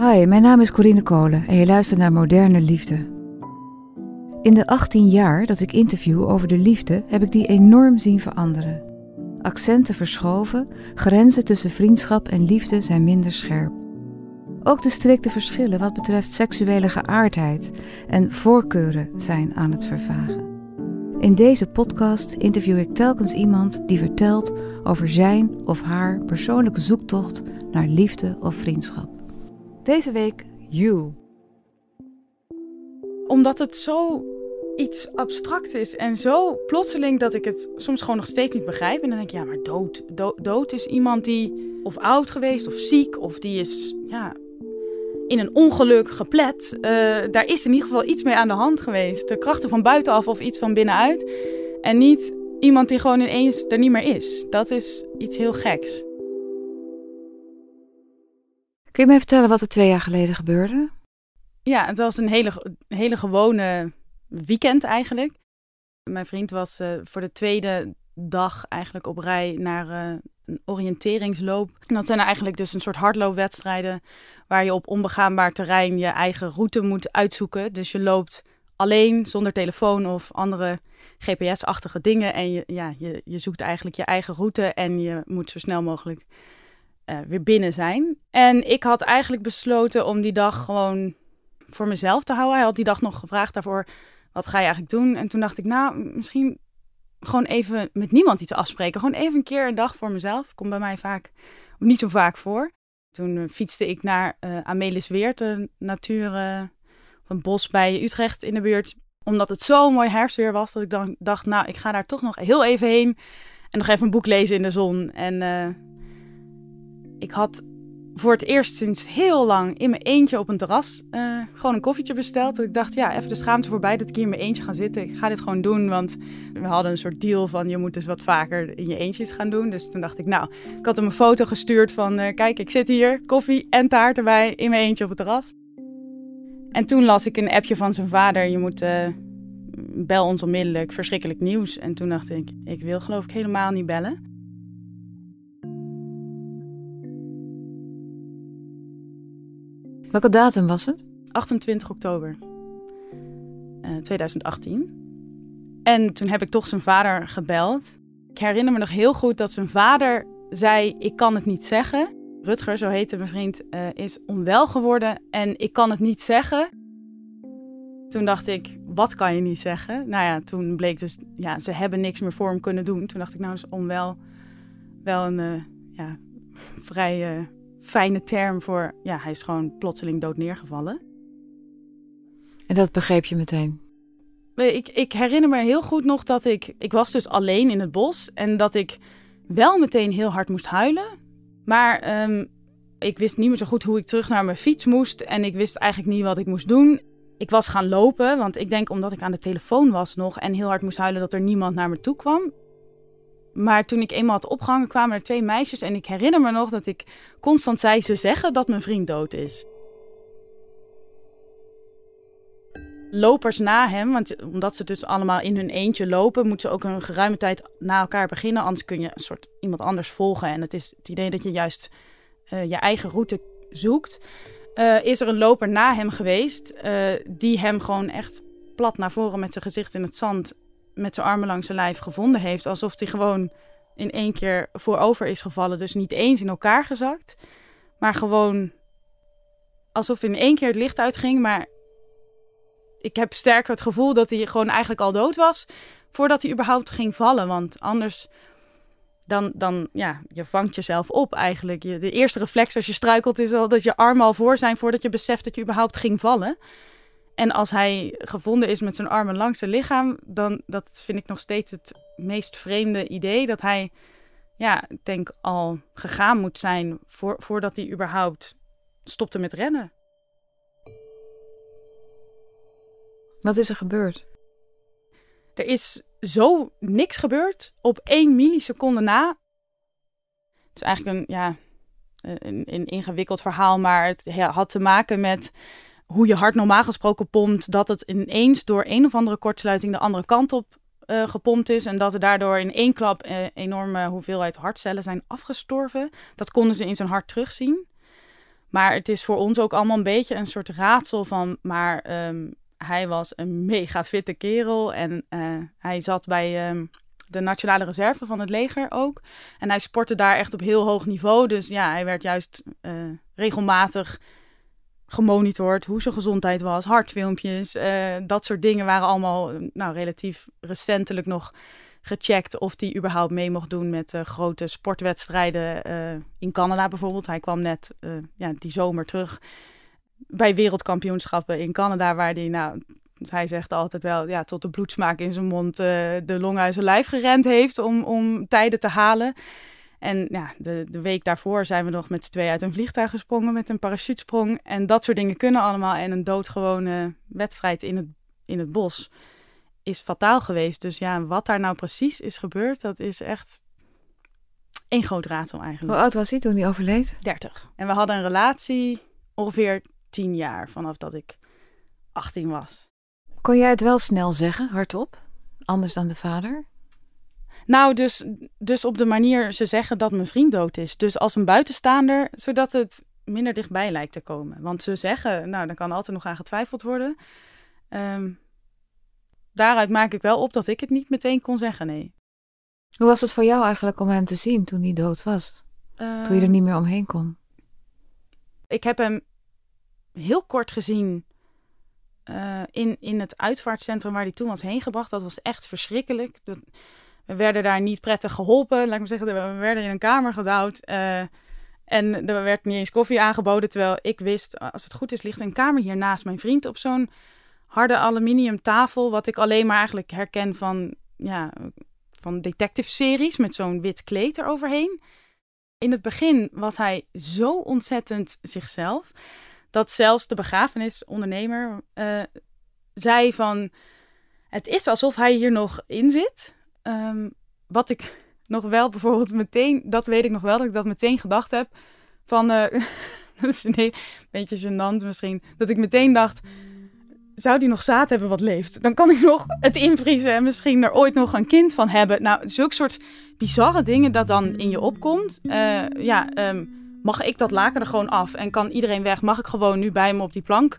Hi, mijn naam is Corine Kolen en je luistert naar Moderne Liefde. In de 18 jaar dat ik interview over de liefde heb ik die enorm zien veranderen. Accenten verschoven, grenzen tussen vriendschap en liefde zijn minder scherp. Ook de strikte verschillen wat betreft seksuele geaardheid en voorkeuren zijn aan het vervagen. In deze podcast interview ik telkens iemand die vertelt over zijn of haar persoonlijke zoektocht naar liefde of vriendschap. Deze week You. Omdat het zo iets abstract is en zo plotseling dat ik het soms gewoon nog steeds niet begrijp. En dan denk ik, ja, maar dood. Dood, is iemand die of oud geweest of ziek of die is ja, in een ongeluk geplet. Uh, daar is in ieder geval iets mee aan de hand geweest. De krachten van buitenaf of iets van binnenuit. En niet iemand die gewoon ineens er niet meer is. Dat is iets heel geks. Kun je mij vertellen wat er twee jaar geleden gebeurde? Ja, het was een hele, hele gewone weekend eigenlijk. Mijn vriend was uh, voor de tweede dag eigenlijk op rij naar uh, een oriënteringsloop. En dat zijn eigenlijk dus een soort hardloopwedstrijden waar je op onbegaanbaar terrein je eigen route moet uitzoeken. Dus je loopt alleen, zonder telefoon of andere GPS-achtige dingen. En je, ja, je, je zoekt eigenlijk je eigen route en je moet zo snel mogelijk uh, weer binnen zijn. En ik had eigenlijk besloten om die dag gewoon voor mezelf te houden. Hij had die dag nog gevraagd daarvoor, wat ga je eigenlijk doen? En toen dacht ik, nou, misschien gewoon even met niemand iets afspreken. Gewoon even een keer een dag voor mezelf. Komt bij mij vaak, niet zo vaak voor. Toen uh, fietste ik naar uh, Amelisweert, een natuur, uh, een bos bij Utrecht in de buurt. Omdat het zo mooi herfstweer was, dat ik dan dacht, nou, ik ga daar toch nog heel even heen. En nog even een boek lezen in de zon. En ik had voor het eerst sinds heel lang in mijn eentje op een terras uh, gewoon een koffietje besteld. Dat ik dacht, ja, even de schaamte voorbij dat ik hier in mijn eentje ga zitten. Ik ga dit gewoon doen, want we hadden een soort deal van je moet dus wat vaker in je eentjes gaan doen. Dus toen dacht ik, nou, ik had hem een foto gestuurd van, uh, kijk, ik zit hier, koffie en taart erbij in mijn eentje op het terras. En toen las ik een appje van zijn vader, je moet, uh, bel ons onmiddellijk, verschrikkelijk nieuws. En toen dacht ik, ik wil geloof ik helemaal niet bellen. Welke datum was het? 28 oktober uh, 2018. En toen heb ik toch zijn vader gebeld. Ik herinner me nog heel goed dat zijn vader zei: Ik kan het niet zeggen. Rutger, zo heette mijn vriend, uh, is onwel geworden en ik kan het niet zeggen. Toen dacht ik, wat kan je niet zeggen? Nou ja, toen bleek dus, ja, ze hebben niks meer voor hem kunnen doen. Toen dacht ik, nou is onwel wel een uh, ja, vrij fijne term voor, ja, hij is gewoon plotseling dood neergevallen. En dat begreep je meteen? Ik, ik herinner me heel goed nog dat ik, ik was dus alleen in het bos en dat ik wel meteen heel hard moest huilen. Maar um, ik wist niet meer zo goed hoe ik terug naar mijn fiets moest en ik wist eigenlijk niet wat ik moest doen. Ik was gaan lopen, want ik denk omdat ik aan de telefoon was nog en heel hard moest huilen dat er niemand naar me toe kwam. Maar toen ik eenmaal had opgehangen, kwamen er twee meisjes. En ik herinner me nog dat ik constant zei: ze zeggen dat mijn vriend dood is. Lopers na hem, want omdat ze dus allemaal in hun eentje lopen, moeten ze ook een geruime tijd na elkaar beginnen. Anders kun je een soort iemand anders volgen. En het is het idee dat je juist uh, je eigen route zoekt. Uh, is er een loper na hem geweest, uh, die hem gewoon echt plat naar voren met zijn gezicht in het zand met zijn armen langs zijn lijf gevonden heeft. Alsof hij gewoon in één keer voorover is gevallen. Dus niet eens in elkaar gezakt. Maar gewoon alsof in één keer het licht uitging. Maar ik heb sterker het gevoel dat hij gewoon eigenlijk al dood was. Voordat hij überhaupt ging vallen. Want anders dan, dan ja, je vangt jezelf op eigenlijk. Je, de eerste reflex als je struikelt is al dat je armen al voor zijn voordat je beseft dat je überhaupt ging vallen. En als hij gevonden is met zijn armen langs zijn lichaam, dan dat vind ik nog steeds het meest vreemde idee dat hij, ja, ik denk al gegaan moet zijn voordat hij überhaupt stopte met rennen. Wat is er gebeurd? Er is zo niks gebeurd op één milliseconde na. Het is eigenlijk een, ja, een, een ingewikkeld verhaal, maar het had te maken met hoe je hart normaal gesproken pompt. Dat het ineens door een of andere kortsluiting de andere kant op uh, gepompt is. En dat er daardoor in één klap uh, enorme hoeveelheid hartcellen zijn afgestorven. Dat konden ze in zijn hart terugzien. Maar het is voor ons ook allemaal een beetje een soort raadsel van. Maar um, hij was een mega fitte kerel. En uh, hij zat bij um, de nationale reserve van het leger ook. En hij sportte daar echt op heel hoog niveau. Dus ja, hij werd juist regelmatig gemonitord hoe zijn gezondheid was, hartfilmpjes, uh, dat soort dingen waren allemaal nou, relatief recentelijk nog gecheckt of hij überhaupt mee mocht doen met uh, grote sportwedstrijden in Canada bijvoorbeeld. Hij kwam net ja, die zomer terug bij wereldkampioenschappen in Canada, waar hij, nou, hij zegt altijd wel, ja, tot de bloedsmaak in zijn mond de long uit zijn lijf gerend heeft om, om tijden te halen. En ja, de, de week daarvoor zijn we nog met z'n twee uit een vliegtuig gesprongen met een parachutesprong. En dat soort dingen kunnen allemaal. En een doodgewone wedstrijd in het, in het bos is fataal geweest. Dus ja, wat daar nou precies is gebeurd, dat is echt één groot raadsel eigenlijk. Hoe oud was hij toen hij overleed? 30. En we hadden een relatie ongeveer 10 jaar vanaf dat ik 18 was. Kon jij het wel snel zeggen, hardop? Anders dan de vader? Nou, dus, dus op de manier ze zeggen dat mijn vriend dood is. Dus als een buitenstaander, zodat het minder dichtbij lijkt te komen. Want ze zeggen, nou, dan kan altijd nog aan getwijfeld worden. Um, daaruit maak ik wel op dat ik het niet meteen kon zeggen, nee. Hoe was het voor jou eigenlijk om hem te zien toen hij dood was? toen je er ehm, niet meer omheen kon? Ik heb hem heel kort gezien uh, in, in het uitvaartcentrum waar hij toen was heen gebracht. Dat was echt verschrikkelijk. Dat, we werden daar niet prettig geholpen. Laat ik maar zeggen, we werden in een kamer gedouwd. Uh, en er werd niet eens koffie aangeboden. Terwijl ik wist, als het goed is, ligt een kamer hier naast mijn vriend op zo'n harde aluminium tafel. Wat ik alleen maar eigenlijk herken van, ja, van detective series met zo'n wit kleed eroverheen. In het begin was hij zo ontzettend zichzelf. Dat zelfs de begrafenisondernemer uh, zei van... Het is alsof hij hier nog in zit. Um, wat ik nog wel bijvoorbeeld meteen, dat weet ik nog wel, dat ik dat meteen gedacht heb. Van, uh, dat is een beetje gênant misschien, dat ik meteen dacht, zou die nog zaad hebben wat leeft? Dan kan ik nog het invriezen en misschien er ooit nog een kind van hebben. Nou, zulke soort bizarre dingen dat dan in je opkomt. Uh, ja, um, mag ik dat laken er gewoon af en kan iedereen weg? Mag ik gewoon nu bij me op die plank?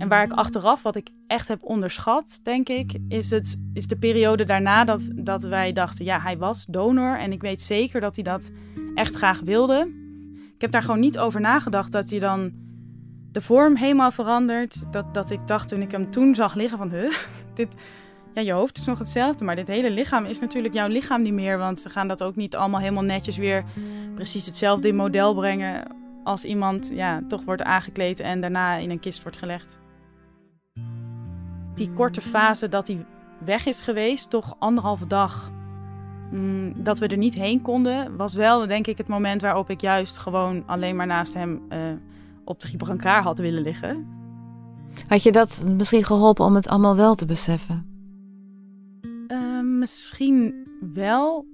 En waar ik achteraf, wat ik echt heb onderschat, denk ik, is, het, is de periode daarna dat, dat wij dachten, ja, hij was donor. En ik weet zeker dat hij dat echt graag wilde. Ik heb daar gewoon niet over nagedacht dat je dan de vorm helemaal verandert. Dat, dat ik dacht toen ik hem toen zag liggen van, huh, dit, ja, je hoofd is nog hetzelfde, maar dit hele lichaam is natuurlijk jouw lichaam niet meer. Want ze gaan dat ook niet allemaal helemaal netjes weer precies hetzelfde in model brengen als iemand ja, toch wordt aangekleed en daarna in een kist wordt gelegd die korte fase dat hij weg is geweest, toch anderhalve dag, mm, dat we er niet heen konden, was wel denk ik het moment waarop ik juist gewoon alleen maar naast hem uh, op drie brancard had willen liggen. Had je dat misschien geholpen om het allemaal wel te beseffen? Uh, misschien wel.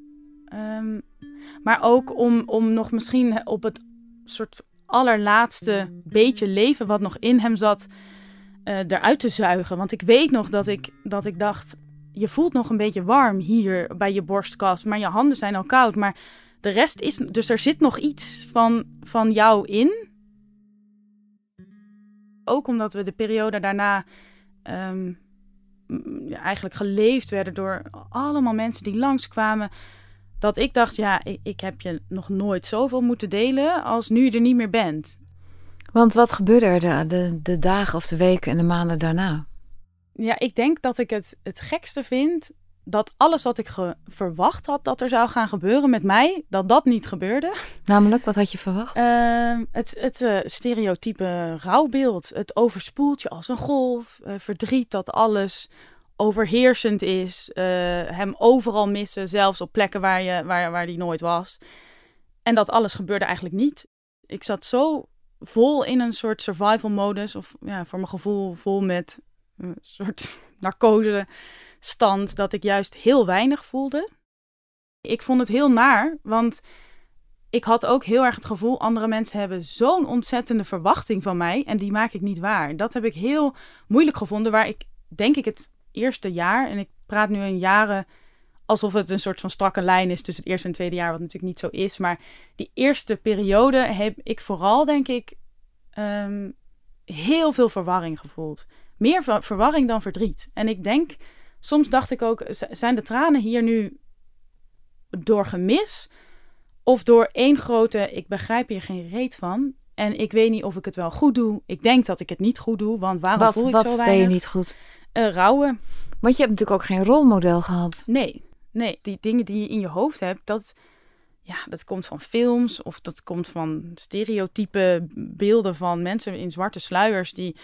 Um, maar ook om, om nog misschien op het soort allerlaatste beetje leven wat nog in hem zat, uh, eruit te zuigen. Want ik weet nog dat ik, dat ik dacht, je voelt nog een beetje warm hier bij je borstkast, maar je handen zijn al koud. Maar de rest is, dus er zit nog iets van, van jou in. Ook omdat we de periode daarna ja, eigenlijk geleefd werden door allemaal mensen die langskwamen. Dat ik dacht, ja, ik heb je nog nooit zoveel moeten delen als nu je er niet meer bent. Want wat gebeurde er de, de, de, dagen of de weken en de maanden daarna? Ja, ik denk dat ik het het gekste vind dat alles wat ik verwacht had dat er zou gaan gebeuren met mij, dat dat niet gebeurde. Namelijk, wat had je verwacht? Uh, het het uh, stereotype rouwbeeld. Het overspoelt je als een golf. Uh, verdriet dat alles overheersend is. Eh, hem overal missen, zelfs op plekken waar, je, waar, waar die nooit was. En dat alles gebeurde eigenlijk niet. Ik zat zo vol in een soort survival modus. Of ja, voor mijn gevoel vol met een soort narcose stand. Dat ik juist heel weinig voelde. Ik vond het heel naar, want ik had ook heel erg het gevoel, andere mensen hebben zo'n ontzettende verwachting van mij en die maak ik niet waar. Dat heb ik heel moeilijk gevonden, waar ik denk ik het eerste jaar, en ik praat nu een jaren alsof het een soort van strakke lijn is tussen het eerste en tweede jaar, wat natuurlijk niet zo is. Maar die eerste periode heb ik vooral, denk ik, ehm, heel veel verwarring gevoeld. Meer verwarring dan verdriet. En ik denk, soms dacht ik ook, zijn de tranen hier nu door gemis? Of door één grote, ik begrijp hier geen reet van. En ik weet niet of ik het wel goed doe. Ik denk dat ik het niet goed doe, want waarom voel ik wat zo weinig? Wat deed je niet goed? Uh, rouwen. Want je hebt natuurlijk ook geen rolmodel gehad. Nee, nee. Die dingen die je in je hoofd hebt, dat, ja, dat komt van films of dat komt van stereotype beelden van mensen in zwarte sluiers die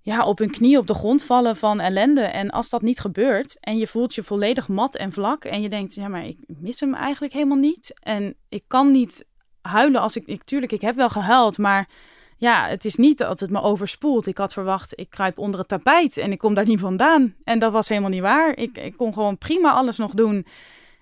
ja, op hun knie op de grond vallen van ellende. En als dat niet gebeurt en je voelt je volledig mat en vlak en je denkt, ja, maar ik mis hem eigenlijk helemaal niet. En ik kan niet huilen als ik, ik ik heb wel gehuild, maar ja, het is niet dat het me overspoelt. Ik had verwacht, ik kruip onder het tapijt en ik kom daar niet vandaan. En dat was helemaal niet waar. Ik, ik kon gewoon prima alles nog doen.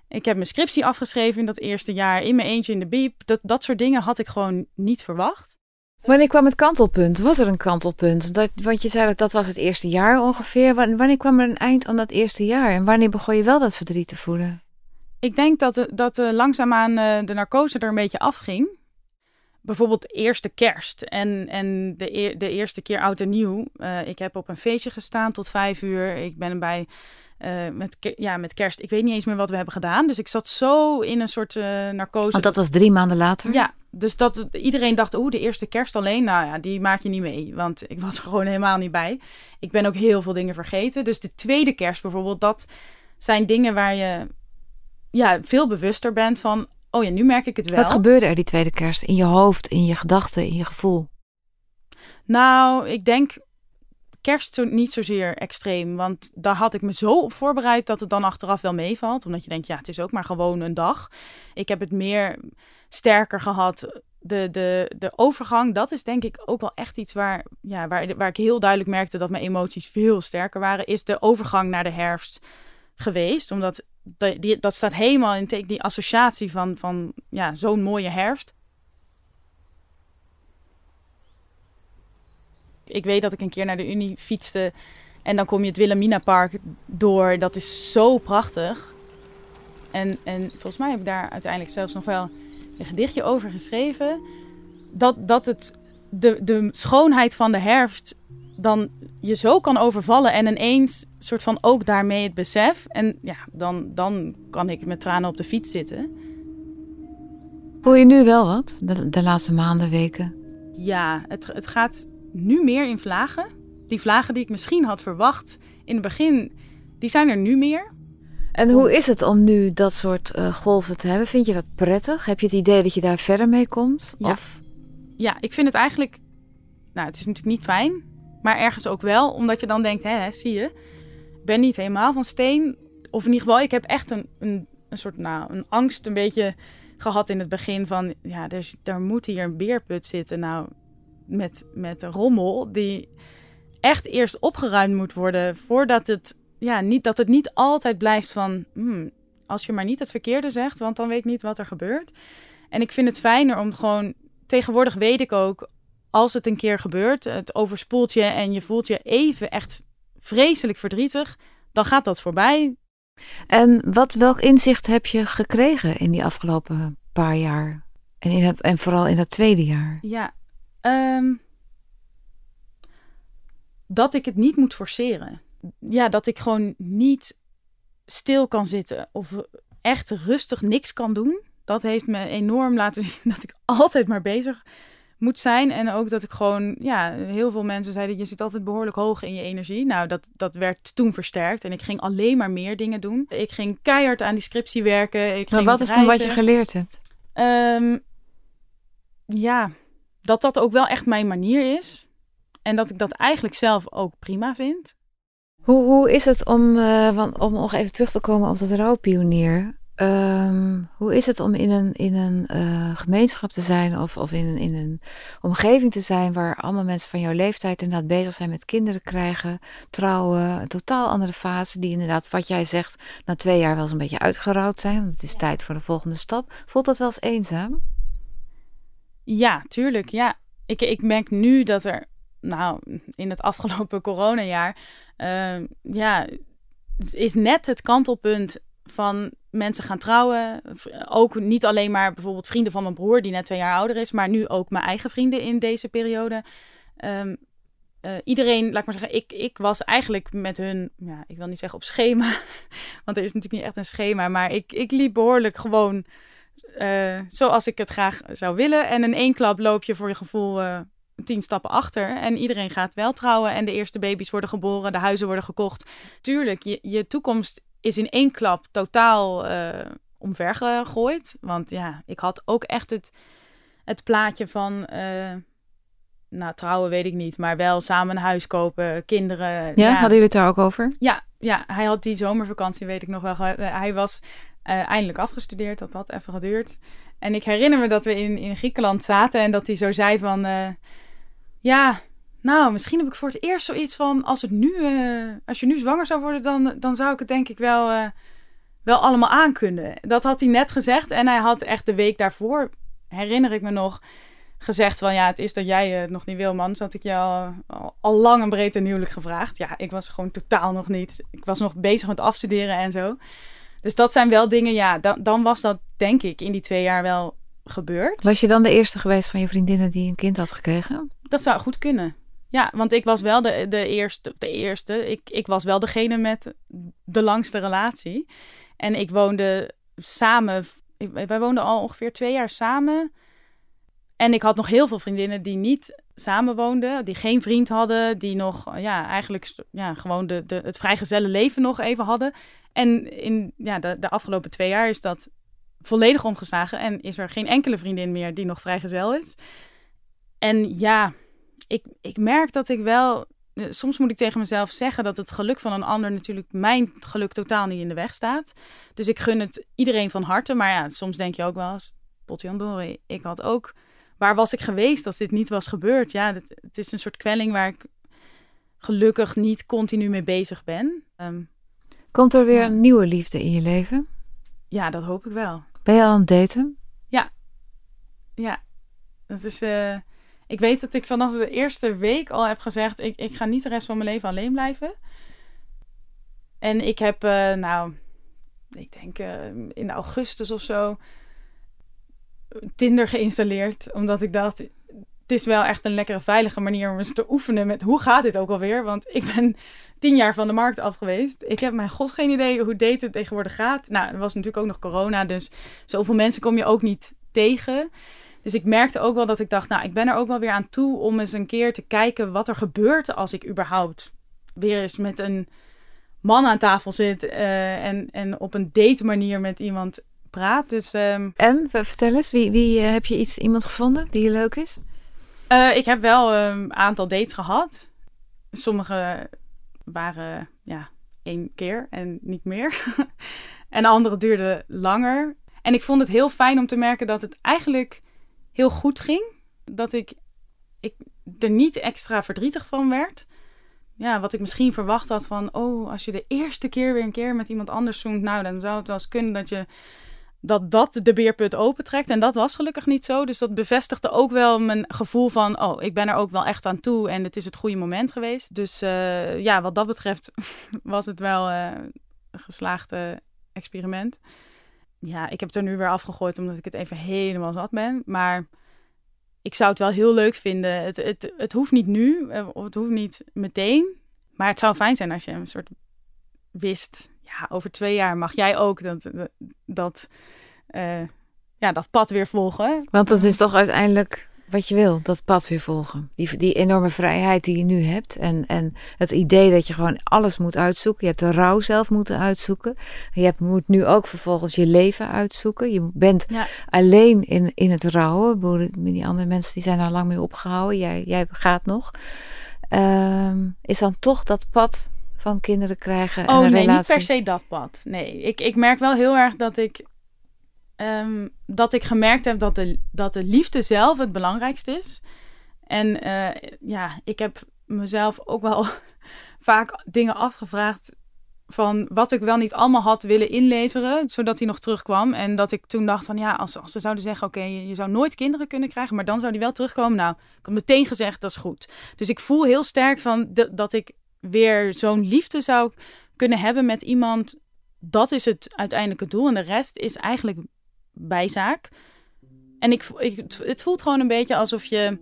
Ik heb mijn scriptie afgeschreven in dat eerste jaar, in mijn eentje in de biep. Dat, dat soort dingen had ik gewoon niet verwacht. Wanneer kwam het kantelpunt? Was er een kantelpunt? Dat, want je zei dat dat was het eerste jaar ongeveer. Wanneer kwam er een eind aan dat eerste jaar? En wanneer begon je wel dat verdriet te voelen? Ik denk dat, dat de langzaamaan uh, de narcose er een beetje afging. Bijvoorbeeld de eerste kerst en, en de, de eerste keer oud en nieuw. Uh, ik heb op een feestje gestaan tot vijf uur. Ik ben bij uh, met, ja, met kerst. Ik weet niet eens meer wat we hebben gedaan. Dus ik zat zo in een soort uh, narcose. Want dat was drie maanden later? Ja, dus dat iedereen dacht, oeh, de eerste kerst alleen. Nou ja, die maak je niet mee. Want ik was er gewoon helemaal niet bij. Ik ben ook heel veel dingen vergeten. Dus de tweede kerst bijvoorbeeld, dat zijn dingen waar je ja, veel bewuster bent van. Oh ja, nu merk ik het wel. Wat gebeurde er die tweede kerst? In je hoofd, in je gedachten, in je gevoel? Nou, ik denk kerst zo, niet zozeer extreem. Want daar had ik me zo op voorbereid dat het dan achteraf wel meevalt. Omdat je denkt, ja, het is ook maar gewoon een dag. Ik heb het meer sterker gehad. De, de, de overgang, dat is denk ik ook wel echt iets waar, ja, waar, waar ik heel duidelijk merkte dat mijn emoties veel sterker waren. Is de overgang naar de herfst geweest. Omdat dat staat helemaal in die associatie van, van ja, zo'n mooie herfst. Ik weet dat ik een keer naar de Unie fietste en dan kom je het Wilhelmina Park door. Dat is zo prachtig. En, en volgens mij heb ik daar uiteindelijk zelfs nog wel een gedichtje over geschreven. Dat, dat het de, de schoonheid van de herfst dan je zo kan overvallen en ineens soort van ook daarmee het besef. En ja, dan, dan kan ik met tranen op de fiets zitten. Voel je nu wel wat, de, de laatste maanden, weken? Ja, het, het gaat nu meer in vlagen. Die vlagen die ik misschien had verwacht in het begin, die zijn er nu meer. En hoe is het om nu dat soort uh, golven te hebben? Vind je dat prettig? Heb je het idee dat je daar verder mee komt? Ja, of? ja ik vind het eigenlijk... Nou, het is natuurlijk niet fijn, maar ergens ook wel. Omdat je dan denkt, hè, zie je, ik ben niet helemaal van steen. Of in ieder geval, ik heb echt een, een, een soort, nou, een angst een beetje gehad in het begin van... Ja, er, er moet hier een beerput zitten. Nou, met, met rommel die echt eerst opgeruimd moet worden voordat het, ja, niet, dat het niet altijd blijft van, hmm, als je maar niet het verkeerde zegt, want dan weet ik niet wat er gebeurt. En ik vind het fijner om gewoon, tegenwoordig weet ik ook, als het een keer gebeurt, het overspoelt je en je voelt je even echt vreselijk verdrietig, dan gaat dat voorbij. En wat, welk inzicht heb je gekregen in die afgelopen paar jaar? En, in het, en vooral in dat tweede jaar? Ja, Um, dat ik het niet moet forceren. Ja, dat ik gewoon niet stil kan zitten of echt rustig niks kan doen. Dat heeft me enorm laten zien dat ik altijd maar bezig moet zijn. En ook dat ik gewoon, ja, heel veel mensen zeiden: je zit altijd behoorlijk hoog in je energie. Nou, dat, dat werd toen versterkt. En ik ging alleen maar meer dingen doen. Ik ging keihard aan die scriptie werken. Ik maar wat is dan wat je geleerd hebt? Um, ja, dat dat ook wel echt mijn manier is. En dat ik dat eigenlijk zelf ook prima vind. Hoe, hoe is het om, uh, om nog even terug te komen op dat rouwpionier? Ehm, hoe is het om in een, in een uh, gemeenschap te zijn of, of in, een, in een omgeving te zijn waar allemaal mensen van jouw leeftijd inderdaad bezig zijn met kinderen krijgen, trouwen, een totaal andere fase die inderdaad, wat jij zegt, na twee jaar wel eens een beetje uitgerouwd zijn, want het is tijd voor de volgende stap. Voelt dat wel eens eenzaam? Ja, tuurlijk. Ja, ik, ik merk nu dat er, nou, in het afgelopen coronajaar, uh, ja, is net het kantelpunt van mensen gaan trouwen. Ook niet alleen maar bijvoorbeeld vrienden van mijn broer, die net twee jaar ouder is, maar nu ook mijn eigen vrienden in deze periode. Um, uh, iedereen, laat ik maar zeggen, ik, ik was eigenlijk met hun, ja, ik wil niet zeggen op schema, want er is natuurlijk niet echt een schema, maar ik, ik liep behoorlijk gewoon uh, zoals ik het graag zou willen. En in één klap loop je voor je gevoel uh, tien stappen achter. En iedereen gaat wel trouwen en de eerste baby's worden geboren, de huizen worden gekocht. Tuurlijk, je, je toekomst is in één klap totaal uh, omvergegooid. Want ja, ik had ook echt het, het plaatje van. Uh, nou, trouwen weet ik niet, maar wel samen een huis kopen, kinderen. Ja, ja, hadden jullie het daar ook over? Ja, ja, hij had die zomervakantie, weet ik nog wel. Hij was uh, eindelijk afgestudeerd, dat had even geduurd. En ik herinner me dat we in, in Griekenland zaten en dat hij zo zei van... Uh, ja, nou, misschien heb ik voor het eerst zoiets van, als, het nu, uh, als je nu zwanger zou worden, dan, dan zou ik het denk ik wel, uh, wel allemaal aankunnen. Dat had hij net gezegd en hij had echt de week daarvoor, herinner ik me nog, gezegd van ja, het is dat jij het nog niet wil, man. Dus had ik je al, al, lang en breed en nieuwelijk gevraagd. Ja, ik was gewoon totaal nog niet. Ik was nog bezig met afstuderen en zo. Dus dat zijn wel dingen, ja, dan, dan was dat denk ik in die twee jaar wel gebeurd. Was je dan de eerste geweest van je vriendinnen die een kind had gekregen? Dat zou goed kunnen. Ja, want ik was wel de, de, eerste, de eerste. Ik, ik was wel degene met de langste relatie. En ik woonde samen. Wij woonden al ongeveer twee jaar samen. En ik had nog heel veel vriendinnen die niet samen woonden, die geen vriend hadden, die nog ja, eigenlijk ja, gewoon de, de, het vrijgezelle leven nog even hadden. En in ja, de, de afgelopen twee jaar is dat volledig omgeslagen en is er geen enkele vriendin meer die nog vrijgezel is. En ja, ik, ik merk dat ik wel. Eh, soms moet ik tegen mezelf zeggen dat het geluk van een ander natuurlijk mijn geluk totaal niet in de weg staat. Dus ik gun het iedereen van harte. Maar ja, soms denk je ook wel eens, potjandori, ik had ook... Waar was ik geweest als dit niet was gebeurd? Ja, het, het is een soort kwelling waar ik gelukkig niet continu mee bezig ben. Um, Komt er weer een nieuwe liefde in je leven? Ja, dat hoop ik wel. Ben je al aan het daten? Ja. Ja. Dat is... Uh, ik weet dat ik vanaf de eerste week al heb gezegd: ik, ik ga niet de rest van mijn leven alleen blijven. En ik heb, uh, nou, ik denk uh, in augustus of zo, Tinder geïnstalleerd. Omdat ik dacht: het is wel echt een lekkere, veilige manier om eens te oefenen met hoe gaat dit ook alweer. Want ik ben tien jaar van de markt af geweest. Ik heb mijn god geen idee hoe daten tegenwoordig gaat. Nou, er was natuurlijk ook nog corona, dus zoveel mensen kom je ook niet tegen. Dus ik merkte ook wel dat ik dacht, nou, ik ben er ook wel weer aan toe om eens een keer te kijken wat er gebeurt als ik überhaupt weer eens met een man aan tafel zit uh, en, en op een date manier met iemand praat. Dus, um... En vertel eens, wie, wie uh, heb je iets, iemand gevonden die leuk is? Uh, ik heb wel een um, aantal dates gehad. Sommige waren ja, één keer en niet meer. en andere duurden langer. En ik vond het heel fijn om te merken dat het eigenlijk heel goed ging. Dat ik, ik er niet extra verdrietig van werd. Ja, wat ik misschien verwacht had van, oh, als je de eerste keer weer een keer met iemand anders zoent, nou, dan zou het wel eens kunnen dat je dat dat de beerput opentrekt. En dat was gelukkig niet zo. Dus dat bevestigde ook wel mijn gevoel van, oh, ik ben er ook wel echt aan toe en het is het goede moment geweest. Dus uh, ja, wat dat betreft was het wel uh, een geslaagde experiment ja, ik heb het er nu weer afgegooid omdat ik het even helemaal zat ben. Maar ik zou het wel heel leuk vinden. Het, het, het hoeft niet nu, eh, of het hoeft niet meteen. Maar het zou fijn zijn als je een soort wist. Ja, over twee jaar mag jij ook dat, dat, uh, ja, dat pad weer volgen. Want dat is toch uiteindelijk wat je wil, dat pad weer volgen. Die, die enorme vrijheid die je nu hebt. En, en het idee dat je gewoon alles moet uitzoeken. Je hebt de rouw zelf moeten uitzoeken. Je hebt, moet nu ook vervolgens je leven uitzoeken. Je bent alleen in, in het rouwen. Die andere mensen die zijn daar lang mee opgehouden. Jij, jij gaat nog. Um, is dan toch dat pad van kinderen krijgen en oh, een nee, niet per se dat pad. Nee, ik, ik merk wel heel erg dat ik, um, dat ik gemerkt heb dat de, dat de liefde zelf het belangrijkste is. En uh, ja, ik heb mezelf ook wel vaak dingen afgevraagd van wat ik wel niet allemaal had willen inleveren, zodat hij nog terugkwam. En dat ik toen dacht van ja, als, als ze zouden zeggen, oké, je, zou nooit kinderen kunnen krijgen, maar dan zou die wel terugkomen. Nou, ik had meteen gezegd, dat is goed. Dus ik voel heel sterk van de, dat ik weer zo'n liefde zou kunnen hebben met iemand. Dat is het uiteindelijke doel. En de rest is eigenlijk bijzaak. En ik, ik, het voelt gewoon een beetje alsof je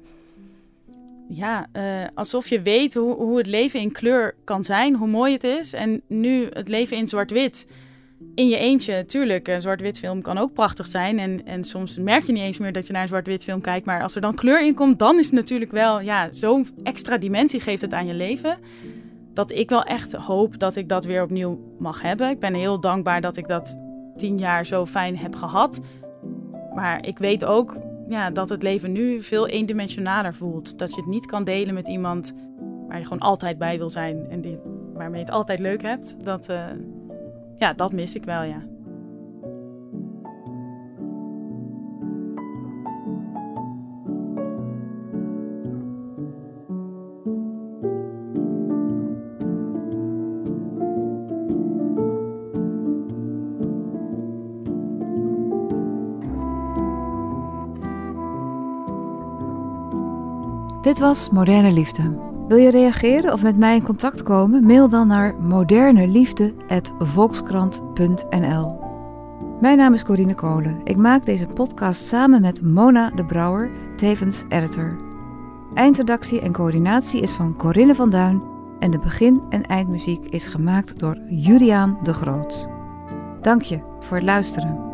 ja, uh, alsof je weet hoe, hoe het leven in kleur kan zijn, hoe mooi het is. En nu het leven in zwart-wit, in je eentje, tuurlijk, een zwart-wit film kan ook prachtig zijn. En, en soms merk je niet eens meer dat je naar een zwart-wit film kijkt. Maar als er dan kleur in komt, dan is het natuurlijk wel, ja, zo'n extra dimensie geeft het aan je leven. Dat ik wel echt hoop dat ik dat weer opnieuw mag hebben. Ik ben heel dankbaar dat ik dat tien jaar zo fijn heb gehad. Maar ik weet ook ja, dat het leven nu veel eendimensionaler voelt. Dat je het niet kan delen met iemand waar je gewoon altijd bij wil zijn en die, waarmee je het altijd leuk hebt. Dat, uh, ja, dat mis ik wel, ja. Dit was Moderne Liefde. Wil je reageren of met mij in contact komen? Mail dan naar moderneliefde.volkskrant.nl Mijn naam is Corine Kolen. Ik maak deze podcast samen met Mona de Brouwer, tevens editor. Eindredactie en coördinatie is van Corinne van Duin en de begin- en eindmuziek is gemaakt door Juliaan de Groot. Dank je voor het luisteren.